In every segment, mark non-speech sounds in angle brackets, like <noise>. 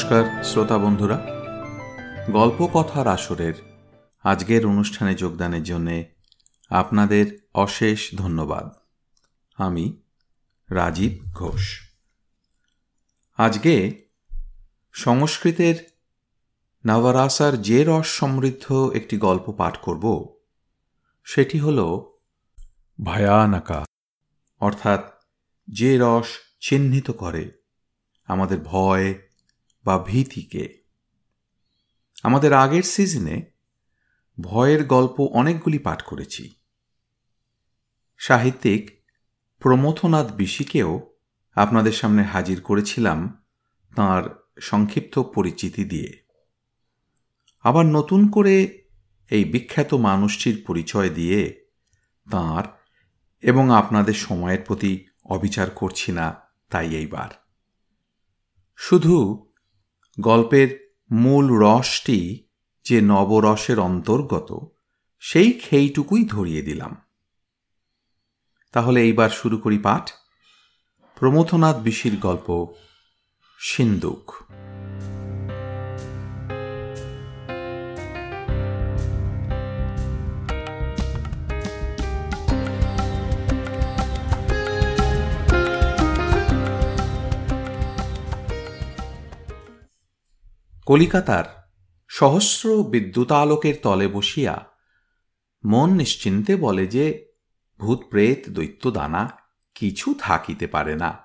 নমস্কার, শ্রোতা বন্ধুরা। গল্প কথার আসরের আজকের অনুষ্ঠানে যোগদানের জন্যে আপনাদের অশেষ ধন্যবাদ। আমি রাজীব ঘোষ। আজকে সংস্কৃতের নবরাসার যে রস সমৃদ্ধ একটি গল্প পাঠ করব, সেটি হল ভয়ানকা। অর্থাৎ যে রস চিহ্নিত করে আমাদের ভয় বা ভীতিকে। আমাদের আগের সিজনে ভয়ের গল্প অনেকগুলি পাঠ করেছি। সাহিত্যিক প্রমথনাথ বিশিকেও আপনাদের সামনে হাজির করেছিলাম তার সংক্ষিপ্ত পরিচিতি দিয়ে। আবার নতুন করে এই বিখ্যাত মানুষটির পরিচয় দিয়ে তার এবং আপনাদের সময়ের প্রতি অবিচার করছি না তাই এইবার। শুধু গল্পের মূল রসটি যে নবরসের অন্তর্গত, সেই খেইটুকুই ধরিয়ে দিলাম। তাহলে এইবার শুরু করি পাঠ। প্রমথনাথ বিশির গল্প, সিন্দুক। কলিকাতার সহস্র বিদ্যুতালোকের তলে বসিয়া মন নিশ্চিন্তে বলে যে, ভূত প্রেত দৈত্য দানা কিছু থাকিতে পারে না।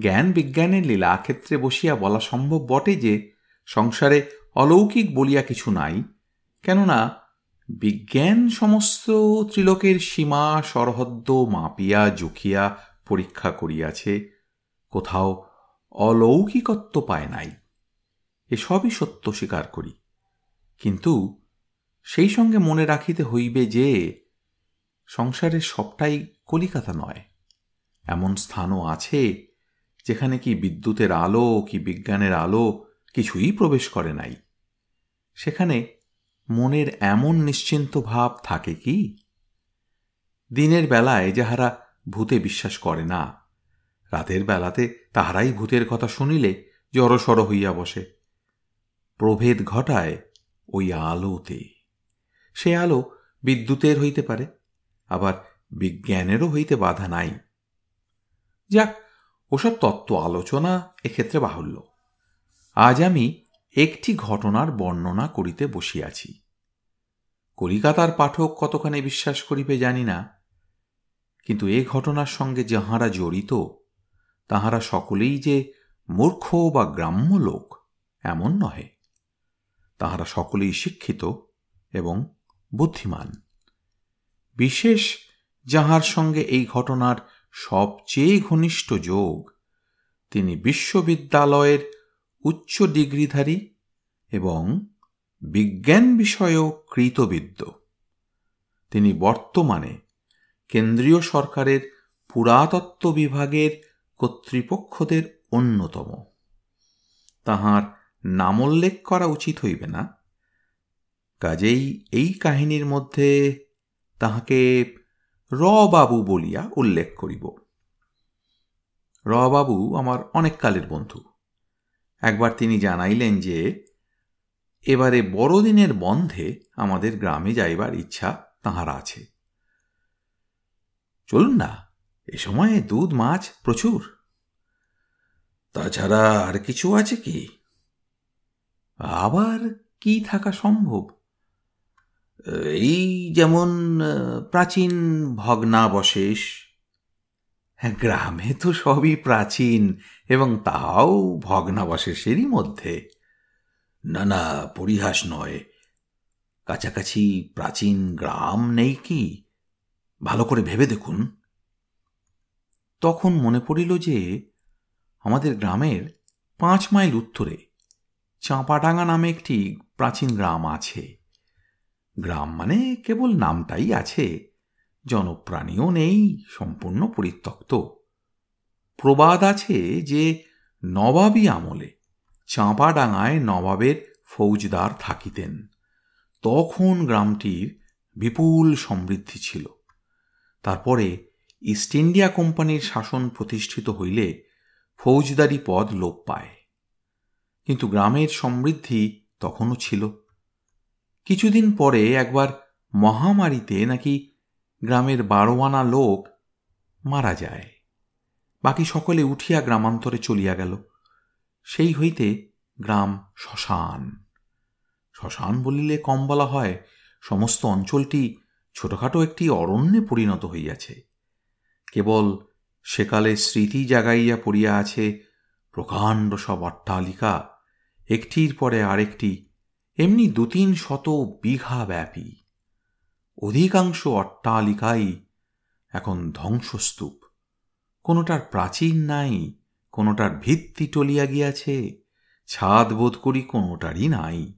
জ্ঞান বিজ্ঞানের লীলাক্ষেত্রে বসিয়া বলা সম্ভব বটে যে, সংসারে অলৌকিক বলিয়া কিছু নাই, কেননা বিজ্ঞান সমস্ত ত্রিলোকের সীমা সরহদ্দ মাপিয়া জুখিয়া পরীক্ষা করিয়াছে, কোথাও অলৌকিকত্ব পায় নাই। এসবই সত্য স্বীকার করি। কিন্তু সেই সঙ্গে মনে রাখিতে হইবে যে সংসারের সবটাই কলিকাতা নয়। এমন স্থানও আছে যেখানে কি বিদ্যুতের আলো, কি বিজ্ঞানের আলো কিছুই প্রবেশ করে নাই। সেখানে মনের এমন নিশ্চিন্ত ভাব থাকে কি? দিনের বেলায় যাহারা ভূতে বিশ্বাস করে না, রাতের বেলাতে তাহারাই ভূতের কথা শুনিলে জড়সড় হইয়া বসে। প্রভেদ ঘটায় ওই আলোতে। সে আলো বিদ্যুতের হইতে পারে, আবার বিজ্ঞানেরও হইতে বাধা নাই। যাক, ওসব তত্ত্ব আলোচনা এক্ষেত্রে বাহুল্য। আজ আমি একটি ঘটনার বর্ণনা করিতে বসিয়াছি। কলিকাতার পাঠক কতখানি বিশ্বাস করিবে জানি না, কিন্তু এ ঘটনার সঙ্গে যাহারা জড়িত, তাহারা সকলেই যে মূর্খ বা গ্রাম্য লোক, এমন নহে। তাহারা সকলেই শিক্ষিত এবং বুদ্ধিমান। বিশেষ যাহার সঙ্গে এই ঘটনার সবচেয়ে ঘনিষ্ঠ যোগ, তিনি বিশ্ববিদ্যালয়ের উচ্চ ডিগ্রিধারী এবং বিজ্ঞান বিষয়েও কৃতবিদ্য। তিনি বর্তমানে কেন্দ্রীয় সরকারের পুরাতত্ত্ব বিভাগের কর্তৃপক্ষদের অন্যতম। তাহার নামোল্লেখ করা উচিত হইবে না। কাজেই এই কাহিনীর মধ্যে তাহাকে রবাবু বলিয়া উল্লেখ করিব। রবাবু আমার অনেক কালের বন্ধু। একবার তিনি জানাইলেন যে, এবারে বড়দিনের বন্ধে আমাদের গ্রামে যাইবার ইচ্ছা তাহার আছে। চলুন না, এ সময়ে দুধ, মাছ প্রচুর। তাছাড়া আর কিছু আছে কি? আবার কি থাকা সম্ভব? এই যেমন প্রাচীন ভগ্নাবশেষ। হ্যাঁ গ্রামে তো সবই প্রাচীন, এবং তাও ভগ্নাবশেষেরই মধ্যে। না না, পরিহাস নয়। কাছাকাছি প্রাচীন গ্রাম নেই কি? ভালো করে ভেবে দেখুন। তখন মনে পড়িল যে, আমাদের গ্রামের পাঁচ মাইল উত্তরে চাঁপাডাঙ্গা নামে একটি প্রাচীন গ্রাম আছে। গ্রাম মানে কেবল নামটাই আছে। জনপ্রাণীও নেই, সম্পূর্ণ পরিত্যক্ত। প্রবাদ আছে যে নবাবী আমলে চাঁপাডাঙ্গায় নবাবের ফৌজদার থাকিতেন। তখন গ্রামটির বিপুল সমৃদ্ধি ছিল। তারপরে ইস্ট ইন্ডিয়া কোম্পানির শাসন প্রতিষ্ঠিত হইলে ফৌজদারি পদ লোপ পায়। কিন্তু গ্রামের সমৃদ্ধি তখনও ছিল। কিছুদিন পরে একবার মহামারীতে নাকি গ্রামের বারোয়ানা লোক মারা যায়। বাকি সকলে উঠিয়া গ্রামান্তরে চলিয়া গেল। সেই হইতে গ্রাম শ্মশান। শ্মশান বলিলে কম বলা হয়, সমস্ত অঞ্চলটি ছোটখাটো একটি অরণ্যে পরিণত হইয়াছে। কেবল সেকালে স্মৃতি জাগাইয়া পড়িয়া আছে প্রকাণ্ড সব অট্টালিকা একটির পরে আরেকটি, এমনি দু তিন শত বিঘা ব্যাপী। অধিকাংশ অট্টালিকাই এখন ধ্বংসস্তূপ। কোনোটার প্রাচীন নাই, কোনোটার ভিত্তি টলিয়া গিয়াছে, ছাদ বোধ করি কোনোটারই নাই।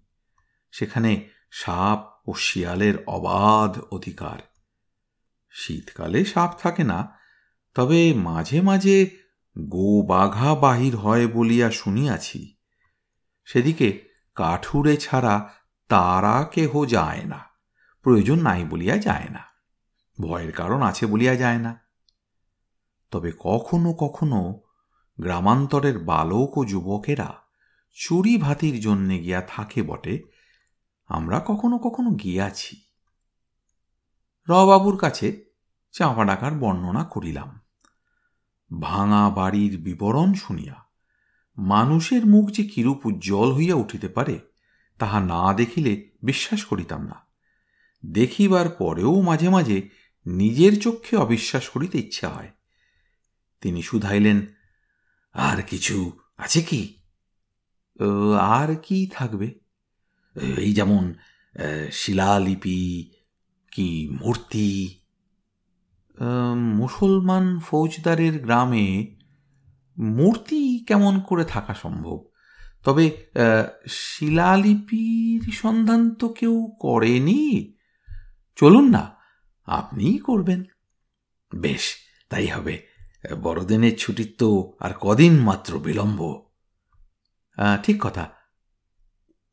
সেখানে সাপ ও শিয়ালের অবাধ অধিকার। শীতকালে সাপ থাকে না, তবে মাঝে মাঝে গো বাঘা বাহির হয় বলিয়া শুনিয়াছি। সেদিকে কাঠুরে ছাড়া তারা কেহ যায় না। প্রয়োজন নাই বলিয়া যায় না। ভয়ের কারণ আছে বলিয়া যায় না। তবে কখনো কখনো গ্রামান্তরের বালক ও যুবকেরা চুরি ভাতির জন্যে গিয়া থাকে বটে, আমরা কখনো কখনো গিয়াছি। রবাবুর কাছে চাঁপা ডাকার বর্ণনা করিলাম। ভাঙা বাড়ির বিবরণ শুনিয়া মানুষের মুখ যে কিরূপ উজ্জ্বল হইয়া উঠিতে পারে, তাহা না দেখিলে বিশ্বাস করিতাম না। দেখিবার পরেও মাঝে মাঝে নিজের চক্ষে অবিশ্বাস করিতে ইচ্ছা হয়। তিনি শুধাইলেন, আর কিছু আছে কি? আর কি থাকবে? এই যেমন শিলালিপি কি মূর্তি? মুসলমান ফৌজদারের গ্রামে মূর্তি কেমন করে থাকা সম্ভব? তবে শিলালিপির সন্ধান তো কেউ করেনি। চলুন না, আপনিই করবেন। বেশ, তাই হবে। বড়দিনের ছুটির তো আর কদিন মাত্র বিলম্ব। ঠিক কথা।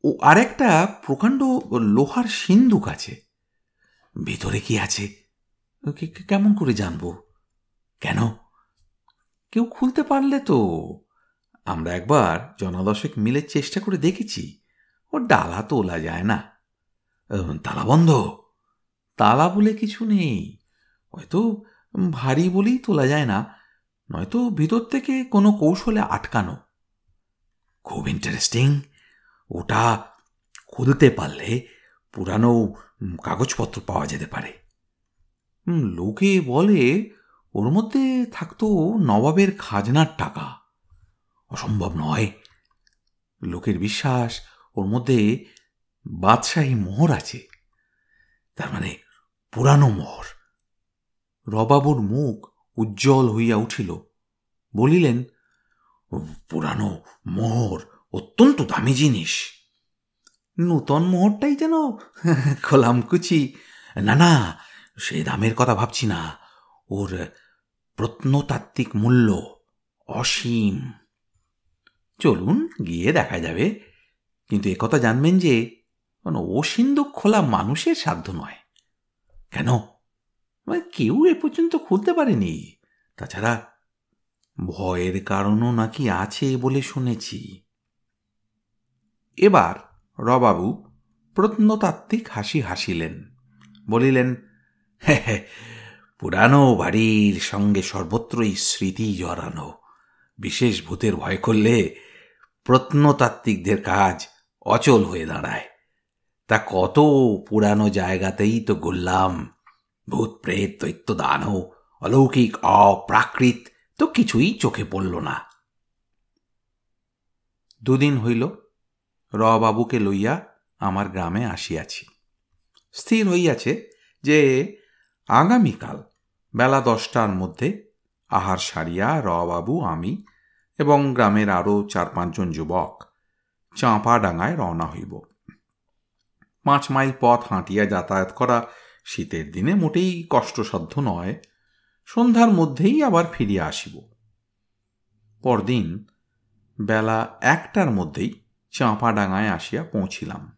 ও, আরেকটা প্রকাণ্ড লোহার সিন্ধুক আছে। ভিতরে কি আছে? কেমন করে জানব? কেন? কেউ খুলতে পারলে তো আমরা একবার জনদশেক মিলে চেষ্টা করে দেখেছি। ও ডালা তোলা যায় না। তালা বন্ধ। তালা বলে কিছু নেই। হয়তো ভারী বলেই তোলা যায় না, নয়তো ভিতর থেকে কোনো কৌশলে আটকানো। খুব ইন্টারেস্টিং ওটা খুলতে পারলে পুরানো কাগজপত্র পাওয়া যেতে পারে। লোকে বলে ওর মধ্যে থাকতো নবাবের খাজনার টাকা। অসম্ভব নয়। লোকের বিশ্বাস, ওর মধ্যে বাদশাহী মোহর আছে। তার মানে পুরানো মোহর। রবাবুর মুখ উজ্জ্বল হইয়া উঠিল। বলিলেন, পুরানো মোহর অত্যন্ত দামি জিনিস। নূতন মোহরটাই যেন <laughs> খোলামকুচি। না না, সে দামের কথা ভাবছি না। ওর প্রত্নতাত্ত্বিক মূল্য অসীম। চলুন, গিয়ে দেখা যাবে। কিন্তু একথা জানবেন যে, কোনো সিন্ধুক খোলা মানুষের সাধ্য নয়। কেন? মানে কেউ এ পর্যন্ত খুলতে পারেনি। তাছাড়া, ভয়ের কারণও নাকি আছে বলে শুনেছি। এবার রবাবু প্রত্নতাত্ত্বিক হাসি হাসিলেন। বলিলেন পুরানো বাড়ির সঙ্গে সর্বত্রই স্মৃতি জড়ানো। বিশেষ ভূতের ভয় করলে প্রত্নতাত্ত্বিকদের কাজ অচল হয়ে দাঁড়ায়। তা কত পুরানো জায়গাতেই তো গড়লাম। ভূত, প্রেত, দৈত্য দানও অলৌকিক, অপ্রাকৃত তো কিছুই চোখে পড়ল না। দুদিন হইল, রবাবুকে লইয়া আমার গ্রামে আসিয়াছি। স্থির হইয়াছে যে আগামীকাল বেলা দশটার মধ্যে আহার সারিয়া রবাবু, আমি এবং গ্রামের আরও চার পাঁচজন যুবক চাঁপা ডাঙায় রওনা হইব। পাঁচ মাইল পথ হাঁটিয়া যাতায়াত করা শীতের দিনে মোটেই কষ্টসাধ্য নয়। সন্ধ্যার মধ্যেই আবার ফিরিয়া আসিব। পরদিন বেলা একটার মধ্যেই চাঁপাডাঙায় আসিয়া পৌঁছিলাম।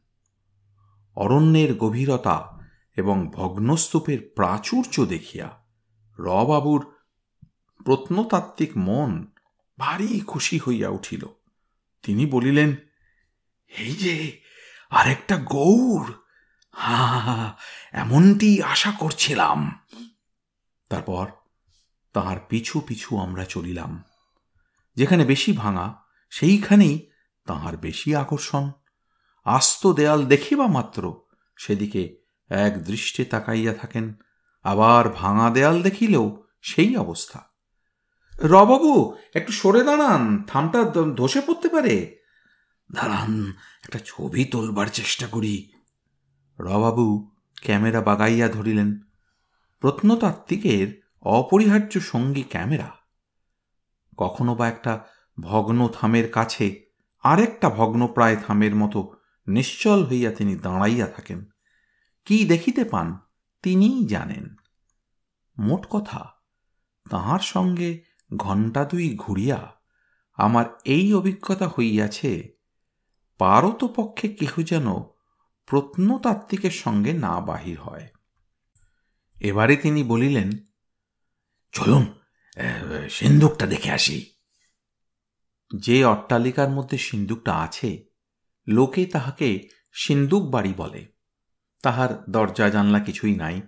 অরণ্যের গভীরতা এবং ভগ্নস্তূপের প্রাচুর্য দেখিয়া রবাবুর প্রত্নতাত্ত্বিক মন ভারী খুশি হইয়া উঠিল। তিনি বলিলেন, এই যে আরেকটা গৌড় হা এমনটি আশা করছিলাম। তারপর তাহার পিছু পিছু আমরা চলিলাম। যেখানে বেশি ভাঙা, সেইখানেই তাহার বেশি আকর্ষণ। আস্ত দেয়াল দেখিবা মাত্র সেদিকে এক দৃষ্টে তাকাইয়া থাকেন। আবার ভাঙা দেয়াল দেখিলেও সেই অবস্থা। রবাবু, একটু সরে দাঁড়ান। থামটা ধসে পড়তে পারে। দাঁড়ান, একটা ছবি তোলবার চেষ্টা করি। রবাবু ক্যামেরা বাগাইয়া ধরিলেন। প্রত্নতাত্ত্বিকের অপরিহার্য সঙ্গী ক্যামেরা। কখনো বা একটা ভগ্ন থামের কাছে, আরেকটা ভগ্নপ্রায় থামের মতো নিশ্চল হইয়া তিনি দাঁড়াইয়া থাকেন। কি দেখিতে পান, তিনিই জানেন। মোট কথা, তাহার সঙ্গে ঘণ্টা দুই ঘুরিয়া আমার এই অভিজ্ঞতা হইয়াছে পারতপক্ষে কেহ যেন প্রত্নতাত্ত্বিকের সঙ্গে না বাহির হয়। এবারে তিনি বলিলেন, চলুন সিন্দুকটা দেখে আসি। যে অট্টালিকার মধ্যে সিন্দুকটা আছে, লোকে তাহাকে সিন্দুক বাড়ি বলে। তাহার দরজা জানলা কিছুই নাই,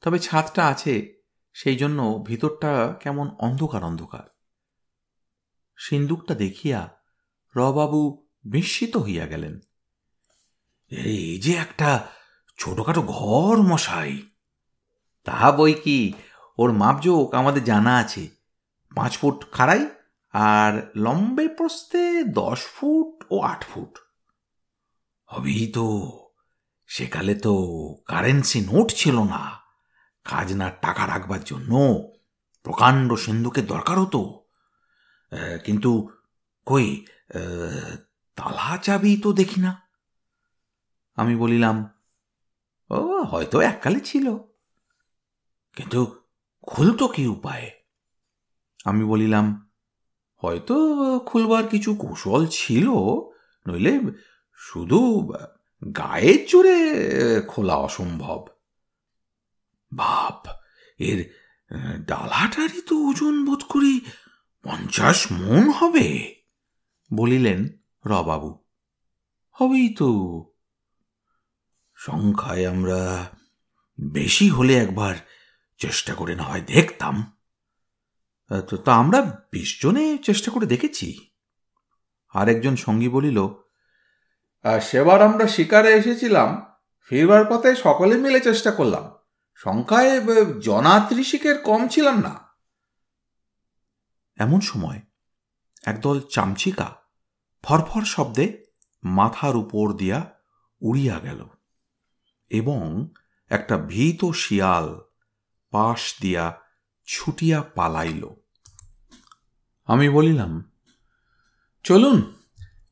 তবে ছাদটা আছে সেই জন্য ভিতরটা কেমন অন্ধকার অন্ধকার। সিন্দুকটা দেখিয়া রবাবু বিস্মিত হইয়া গেলেন। এই যে একটা ছোটখাটো ঘর মশাই। তাহা বই কি? ওর মাপজোক আমাদের জানা আছে। পাঁচ ফুট খাড়াই আর লম্বে প্রস্তে দশ ফুট ও আট ফুট। হবেই তো, সেকালে তো কারেন্সি নোট ছিল না। খাজনার টাকা রাখবার জন্য প্রকাণ্ড সিন্ধুকের দরকার হতো। কিন্তু কই তালা চাবি তো দেখি না। আমি বলিলাম, ও, হয়তো এককালে ছিল। কিন্তু খুলতো কি উপায়ে? আমি বলিলাম, হয়তো খুলবার কিছু কৌশল ছিল, নইলে শুধু গায়ের জোরে খোলা অসম্ভব। বাপ, এর ডালাটারই তো ওজন বোধ করি পঞ্চাশ মন হবে, বলিলেন রবাবু। হবেই তো। সংখ্যায় আমরা বেশি হলে একবার চেষ্টা করে না হয় দেখতাম। তো, তা আমরা বিশ জনে চেষ্টা করে দেখেছি। আরেকজন সঙ্গী বলিল সেবার আমরা শিকারে এসেছিলাম, ফিরবার পথে সকলে মিলে চেষ্টা করলাম। সংখ্যায় জনাত্রিশিকের কম ছিলাম না। এমন সময় একদল চামচিকা ফরফর শব্দে মাথার উপর দিয়া উড়িয়া গেল এবং একটা ভীত শিয়াল পাশ দিয়া ছুটিয়া পালাইল। আমি বলিলাম, চলুন,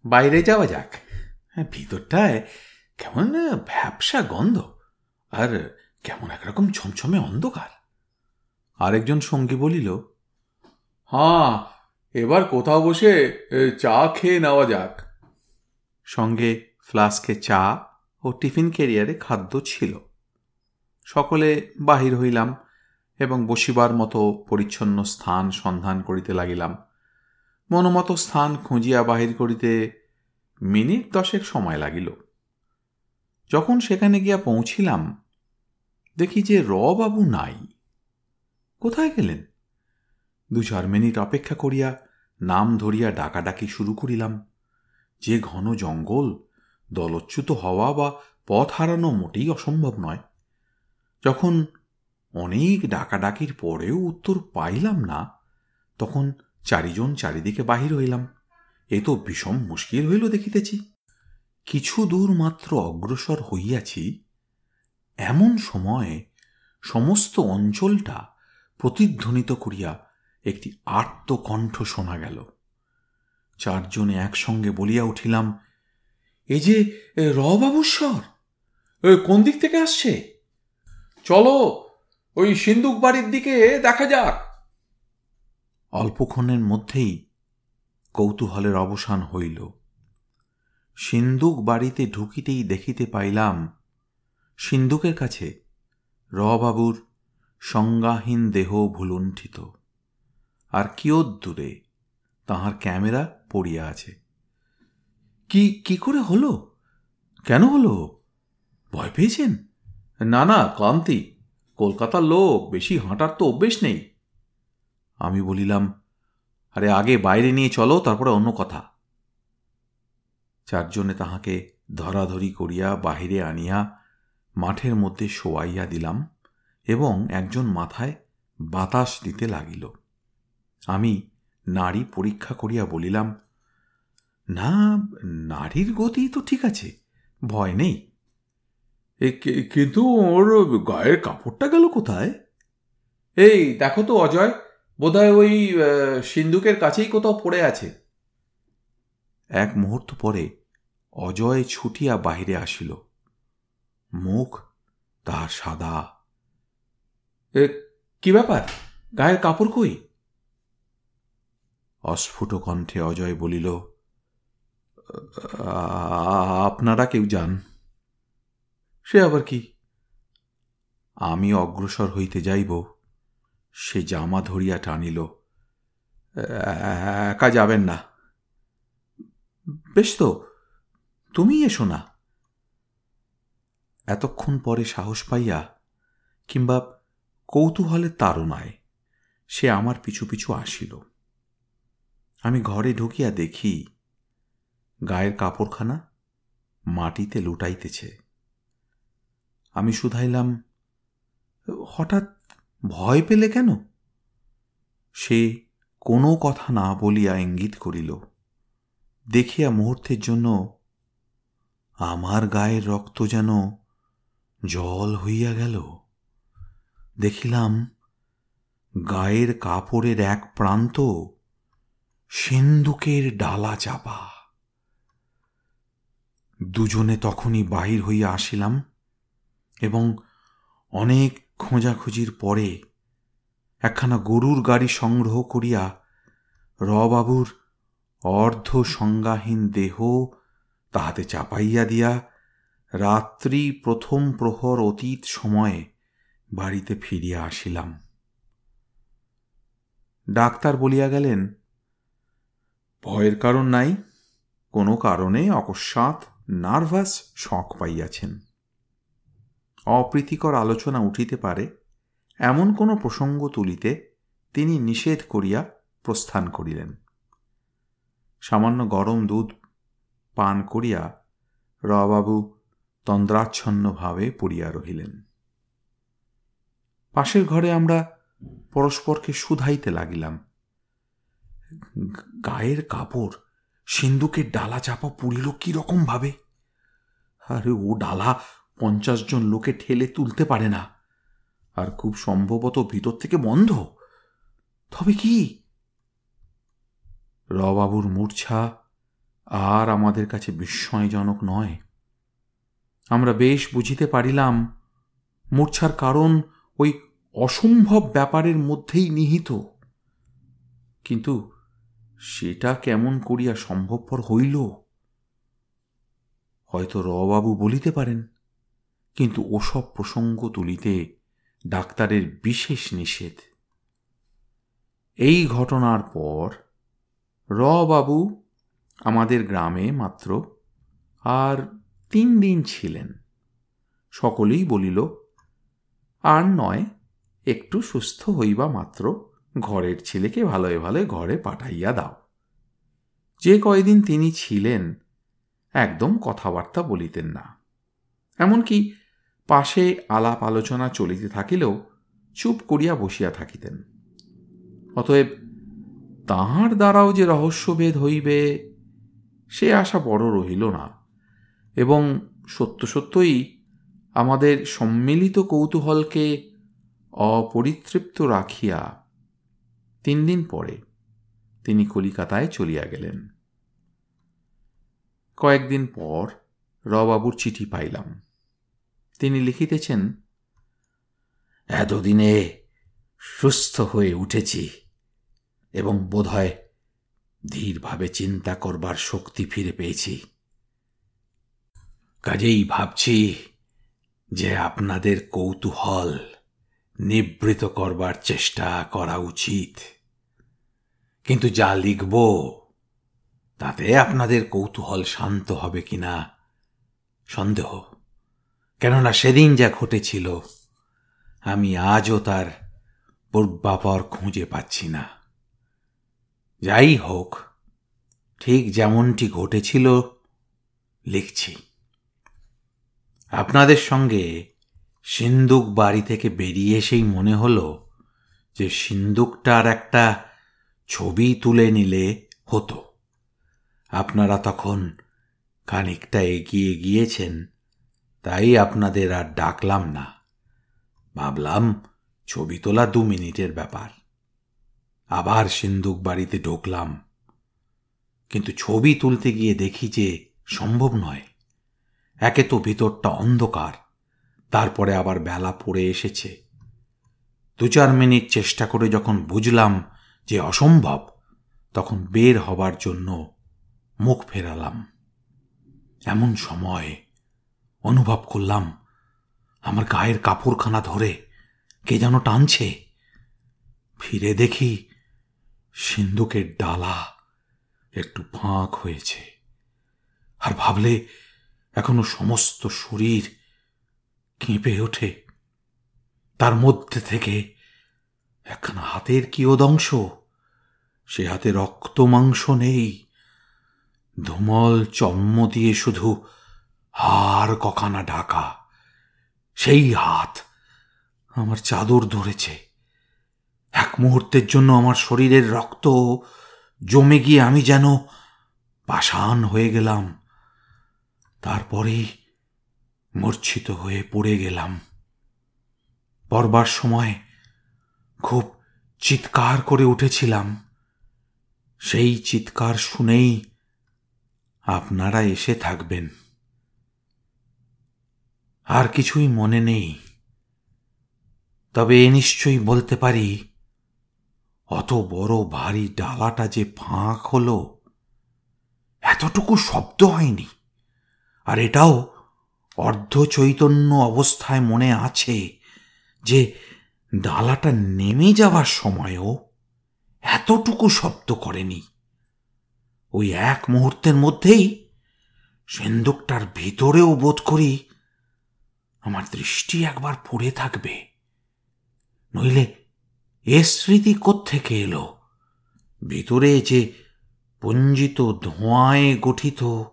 বাইরে যাওয়া যাক। হ্যাঁ ভিতরটায় কেমন ভ্যাবসা গন্ধ। আর কেমন একরকম ছমছমে অন্ধকার। আরেকজন সঙ্গী বলিল হ্যাঁ এবার কোথাও বসে চা খেয়ে নেওয়া যাক। সঙ্গে ফ্লাস্কে চা ও টিফিন ক্যারিয়ারে খাদ্য ছিল। সকলে বাহির হইলাম এবং বসিবার মতো পরিচ্ছন্ন স্থান সন্ধান করিতে লাগিলাম। মনোমত স্থান খুঁজিয়া বাহির করিতে মিনিট দশেক সময় লাগিল। যখন সেখানে গিয়া পৌঁছিলাম দেখি যে রবাবু নাই। কোথায় গেলেন? দু চার মিনিট অপেক্ষা করিয়া নাম ধরিয়া ডাকাডাকি শুরু করিলাম। যে ঘন জঙ্গল, দলচ্যুত হওয়া বা পথ হারানো মোটেই অসম্ভব নয়। যখন অনেক ডাকাডাকির পরেও উত্তর পাইলাম না, তখন চারিজন চারিদিকে বাহির হইলাম। এ তো বিষম মুশকিল হইল দেখিতেছি। কিছু দূর মাত্র অগ্রসর হইয়াছি এমন সময়ে সমস্ত অঞ্চলটা প্রতিধ্বনিত করিয়া একটি আর্তকণ্ঠ শোনা গেল। চারজনে একসঙ্গে বলিয়া উঠিলাম এই যে রবাবুস্বর কোন দিক থেকে আসছে? চলো, ওই সিন্দুক বাড়ির দিকে দেখা যাক। অল্পক্ষণের মধ্যেই কৌতূহলের অবসান হইল। সিন্দুক বাড়িতে ঢুকিতেই দেখিতে পাইলাম সিন্দুকের কাছে রবাবুর সংজ্ঞাহীন দেহ ভুলুণ্ঠিত। আর কিয়ত দূরে তাহার ক্যামেরা পড়িয়া আছে। কি কি করে হলো? কেন হলো? ভয় পেয়েছেন? না না, ক্লান্তি। কলকাতার লোক, বেশি হাঁটার তো অভ্যেস নেই। আমি বলিলাম, আরে আগে বাইরে নিয়ে চলো, তারপরে অন্য কথা। চারজনে তাহাকে ধরাধরি করিয়া বাহিরে আনিয়া মাঠের মধ্যে শোয়াইয়া দিলাম এবং একজন মাথায় বাতাস দিতে লাগিল। আমি নারী পরীক্ষা করিয়া বলিলাম না নারীর গতি তো ঠিক আছে ভয় নেই। কিন্তু ওর গায়ের কাপড়টা গেল কোথায়? এই দেখো তো অজয় বোধহয় ওই সিন্ধুকের কাছেই কোথাও পড়ে আছে। এক মুহূর্ত পরে অজয় ছুটিয়া বাহিরে আসিল। মুখ তাহার সাদা। এ, কি ব্যাপার? গায়ের কাপড় কই? অস্ফুট কণ্ঠে অজয় বলিল আপনারা কেউ যান। সে আবার কি? আমি অগ্রসর হইতে যাইব। সে জামা ধরিয়া টানিল একা যাবেন না। বেশ তো তুমি এসো না। এতক্ষণ পরে সাহস পাইয়া কিংবা কৌতূহলের তারণায় সে আমার পিছু পিছু আসিল। আমি ঘরে ঢুকিয়া দেখি গায়ের কাপড়খানা মাটিতে লুটাইতেছে। আমি শুধাইলাম, হঠাৎ ভয় পেলে কেন? সে কোনো কথা না বলিয়া ইঙ্গিত করিল। দেখিয়া মুহূর্তের জন্য আমার গায়ের রক্ত যেন জল হইয়া গেল। দেখিলাম গায়ের কাপড়ের এক প্রান্ত সিন্দুকের ডালা চাপা। দুজনে তখনই বাহির হইয়া আসিলাম এবং অনেক খোঁজাখুঁজির পরে একখানা গরুর গাড়ি সংগ্রহ করিয়া রবাবুর অর্ধ সংজ্ঞাহীন দেহ তাহাতে চাপাইয়া দিয়া রাত্রি প্রথম প্রহর অতীত সময়ে বাড়িতে ফিরিয়া আসিলাম। ডাক্তার বলিয়া গেলেন, ভয়ের কারণ নাই, কোনো কারণে অকস্মাৎ নার্ভাস শখ পাইয়াছেন। অপ্রীতিকর আলোচনা উঠিতে পারে, এমন কোনো প্রসঙ্গ তুলিতে তিনি নিষেধ করিয়া প্রস্থান করিলেন। সামান্য গরম দুধ পান করিয়া রবাবু তন্দ্রাচ্ছন্নভাবে পড়িয়া রহিলেন। পাশের ঘরে আমরা পরস্পরকে শুধাইতে লাগিলাম। গায়ের কাপড়, সিন্ধুকের ডালা চাপা পুড়িল কীরকম ভাবে আরে ও ডালা পঞ্চাশ জন লোকে ঠেলে তুলতে পারে না। আর খুব সম্ভবত ভিতর থেকে বন্ধ। তবে কি? রবাবুর মূর্ছা আর আমাদের কাছে বিস্ময়জনক নয়। আমরা বেশ বুঝিতে পারিলাম, মূর্ছার কারণ ওই অসম্ভব ব্যাপারের মধ্যেই নিহিত। কিন্তু সেটা কেমন করিয়া সম্ভবপর হইল? হয়তো রবাবু বলিতে পারেন, কিন্তু ওসব প্রসঙ্গ তুলিতে ডাক্তারের বিশেষ নিষেধ। এই ঘটনার পর রবাবু আমাদের গ্রামে মাত্র আর তিন দিন ছিলেন। সকলেই বলিল, আর নয়, একটু সুস্থ হইবা মাত্র। ঘরের ছেলেকে ভালোয় ভালোয় ঘরে পাঠাইয়া দাও। যে কয়দিন তিনি ছিলেন, একদম কথাবার্তা বলিতেন না। এমনকি পাশে আলাপ আলোচনা চলিতে থাকিলেও চুপ করিয়া বসিয়া থাকিতেন। অতএব তাহার দ্বারাও যে রহস্যভেদ হইবে, সে আশা বড় রহিল না। এবং সত্য সত্যই আমাদের সম্মিলিত কৌতূহলকে অপরিতৃপ্ত রাখিয়া তিন দিন পরে তিনি কলিকাতায় চলিয়া গেলেন। কয়েকদিন পর রবাবুর চিঠি পাইলাম। তিনি লিখিতেছেন, এতদিনে সুস্থ হয়ে উঠেছি এবং বোধহয় ধীরভাবে চিন্তা করবার শক্তি ফিরে পেয়েছি। কাজেই ভাবছি যে আপনাদের কৌতূহল নিবৃত করবার চেষ্টা করা উচিত। কিন্তু যা লিখব, তাতে আপনাদের কৌতূহল শান্ত হবে কিনা সন্দেহ। কেননা সেদিন যা ঘটেছিল, আমি আজও তার পূর্বাপর খুঁজে পাচ্ছি না। যাই হোক, ঠিক যেমনটি ঘটেছিল, লিখছি। আপনাদের সঙ্গে সিন্দুক বাড়ি থেকে বেরিয়ে এসেই মনে হলো যে সিন্দুকটার একটা ছবি তুলে নিলে হতো। আপনারা তখন খানিকটা এগিয়ে গিয়েছেন, তাই আপনাদের আর ডাকলাম না। ভাবলাম ছবি তোলা দু মিনিটের ব্যাপার। আবার সিন্দুক বাড়িতে ঢুকলাম। কিন্তু ছবি তুলতে গিয়ে দেখি যে সম্ভব নয়। একে তো ভিতরটা অন্ধকার। তারপরে আবার বেলা পড়ে এসেছে। দু চার মিনিট চেষ্টা করে যখন বুঝলাম যে অসম্ভব, তখন বের হবার জন্য মুখ ফেরালাম। এমন সময় অনুভব করলাম, আমার গায়ের কাপড়খানা ধরে কে যেন টানছে। ফিরে দেখি সিন্ধুকের ডালা একটু ফাঁক হয়েছে। আর ভাবলে এখনও সমস্ত শরীর কেঁপে ওঠে। তার মধ্যে থেকে একখানা হাতের কিয়দংশ সে হাতে রক্ত মাংস নেই। ধুমল, চর্ম দিয়ে শুধু হার কখানা ঢাকা। সেই হাত আমার চাদর ধরেছে। এক মুহূর্তের জন্য আমার শরীরের রক্ত জমে গিয়ে আমি যেন পাষাণ হয়ে গেলাম। তারপরেই মূর্ছিত হয়ে পড়ে গেলাম। পড়বার সময় খুব চিৎকার করে উঠেছিলাম। সেই চিৎকার শুনেই আপনারা এসে থাকবেন। আর কিছুই মনে নেই। তবে এ নিশ্চয়ই বলতে পারি, অত বড় ভারী ডালাটা যে ফাঁক হলো, এতটুকু শব্দ হয়নি। আর এটাও অর্ধ চৈতন্য অবস্থায় মনে আছে যে ডালাটা নেমে যাওয়ার সময়ও এতটুকু শব্দ করেনি। ওই এক মুহূর্তের মধ্যেই সেন্দুকটার ভিতরেও বোধ করি আমার দৃষ্টি একবার পড়ে থাকবে। নইলে এ স্মৃতি থেকে এলো? ভিতরে যে পঞ্জিত ধোঁয়ায় গঠিত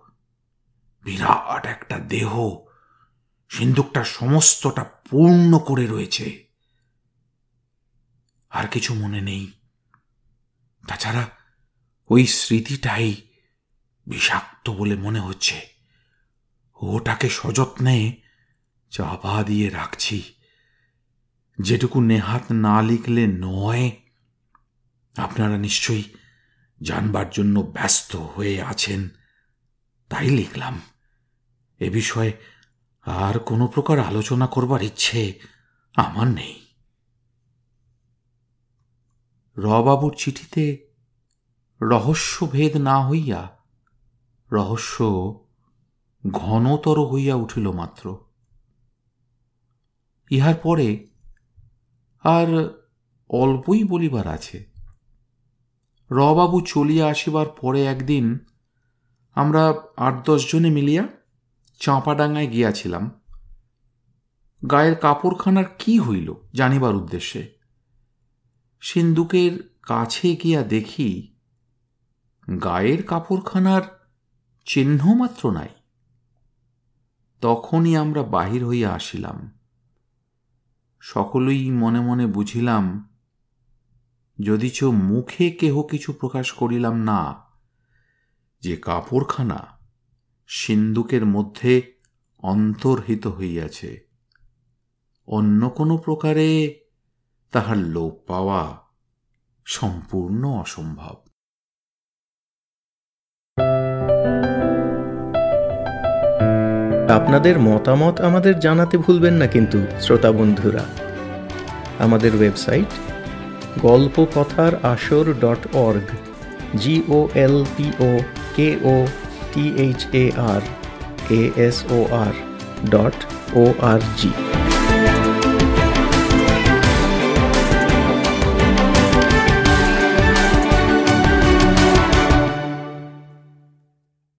বিরাট একটা দেহ। সিন্দুকটা সমস্তটা পূর্ণ করে রয়েছে। আর কিছু মনে নেই। তাছাড়া ওই স্মৃতিটাই বিষাক্ত বলে মনে হচ্ছে। ওটাকে সযত্নে চাপা দিয়ে রাখছি। যেটুকু নেহাত না লিখলে নয়। আপনারা নিশ্চয়ই জানবার জন্য ব্যস্ত হয়ে আছেন। তাই লিখলাম। এ বিষয়ে আর কোনো প্রকার আলোচনা করবার ইচ্ছে আমার নেই। রবাবুর চিঠিতে রহস্য ভেদ না হইয়া রহস্য ঘনতর হইয়া উঠিল মাত্র। ইহার পরে আর অল্পই বলিবার আছে। রবাবু চলিয়া আসিবার পরে একদিন আমরা আট দশ জনে মিলিয়া চাঁপাডাঙ্গায় গিয়াছিলাম, গায়ের কাপড়খানার কি হইল জানিবার উদ্দেশ্যে? সিন্দুকের কাছে গিয়া দেখি গায়ের কাপড়খানার চিহ্ন মাত্র নাই। তখনই আমরা বাহির হইয়া আসিলাম। সকলেই মনে মনে বুঝিলাম, যদিচ মুখে কেহ কিছু প্রকাশ করিলাম না, যে কাপড়খানা সিন্দুকের মধ্যে অন্তর্হিত হইয়াছে। অন্য কোনো প্রকারে তাহার লোপ পাওয়া সম্পূর্ণ অসম্ভব। আপনাদের মতামত আমাদের জানাতে ভুলবেন না কিন্তু, শ্রোতা বন্ধুরা। আমাদের ওয়েবসাইট গল্প কথার আসর dot org G O L P O K O T H A R A S O R dot O R G.